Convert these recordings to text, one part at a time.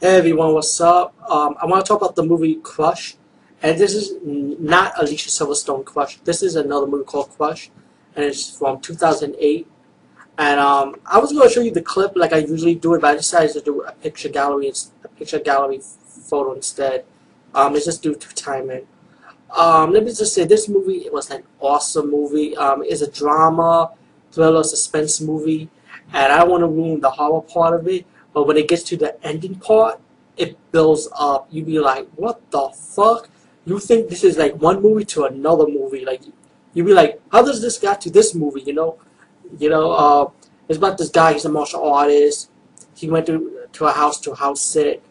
Hey everyone, what's up? Um, I want to talk about the movie Crush, and this is not Alicia Silverstone Crush. This is another movie called Crush, and it's from 2008. And um, I was going to show you the clip like I usually do it, but I decided to do a picture gallery, a picture gallery photo instead. Um, it's just due to timing. Um, let me just say, this movie it was an awesome movie. Um, it's a drama, thriller, suspense movie, and I don't want to ruin the horror part of it. But when it gets to the ending part, it builds up. You be like, what the fuck? You think this is like one movie to another movie. Like, you be like, how does this get to this movie, you know? You know, uh, it's about this guy, he's a martial artist. He went to, to a house to house sit.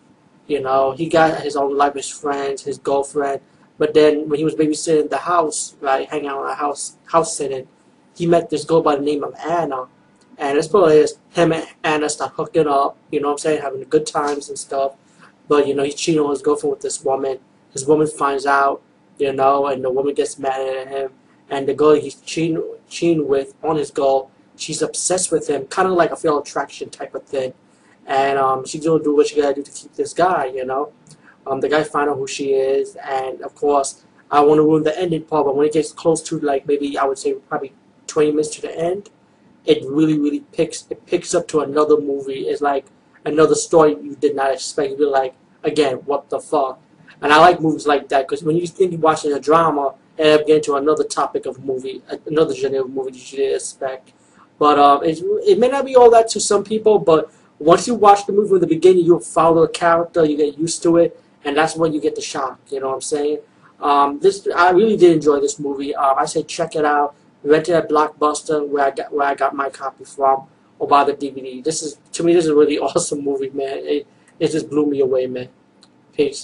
You know, he got his own life, his friends, his girlfriend. But then when he was babysitting the house, right, hanging out in the house, house sitting, he met this girl by the name of Anna and this probably is him and Anna start hooking up, you know what I'm saying, having good times and stuff. But, you know, he's cheating on his girlfriend with this woman. His woman finds out, you know, and the woman gets mad at him. And the girl he's cheating, cheating with on his girl, she's obsessed with him, kind of like a Fatal Attraction type of thing. And um, she's to do what she got to do to keep this guy, you know. Um, the guy find out who she is, and of course, I want to ruin the ending part, but when it gets close to, like, maybe I would say probably 20 minutes to the end, it really really picks it picks up to another movie. It's like another story you did not expect. You're like, again, what the fuck? And I like movies like that because when you think you're watching a drama, end up getting to another topic of movie, another genre of movie that you didn't expect. But um, it, it may not be all that to some people, but once you watch the movie from the beginning, you'll follow the character, you get used to it, and that's when you get the shock. You know what I'm saying? Um, this I really did enjoy this movie. Um, I say check it out rented at Blockbuster where I got where I got my copy from or buy the DVD. This is to me this is a really awesome movie, man. It it just blew me away, man. Peace.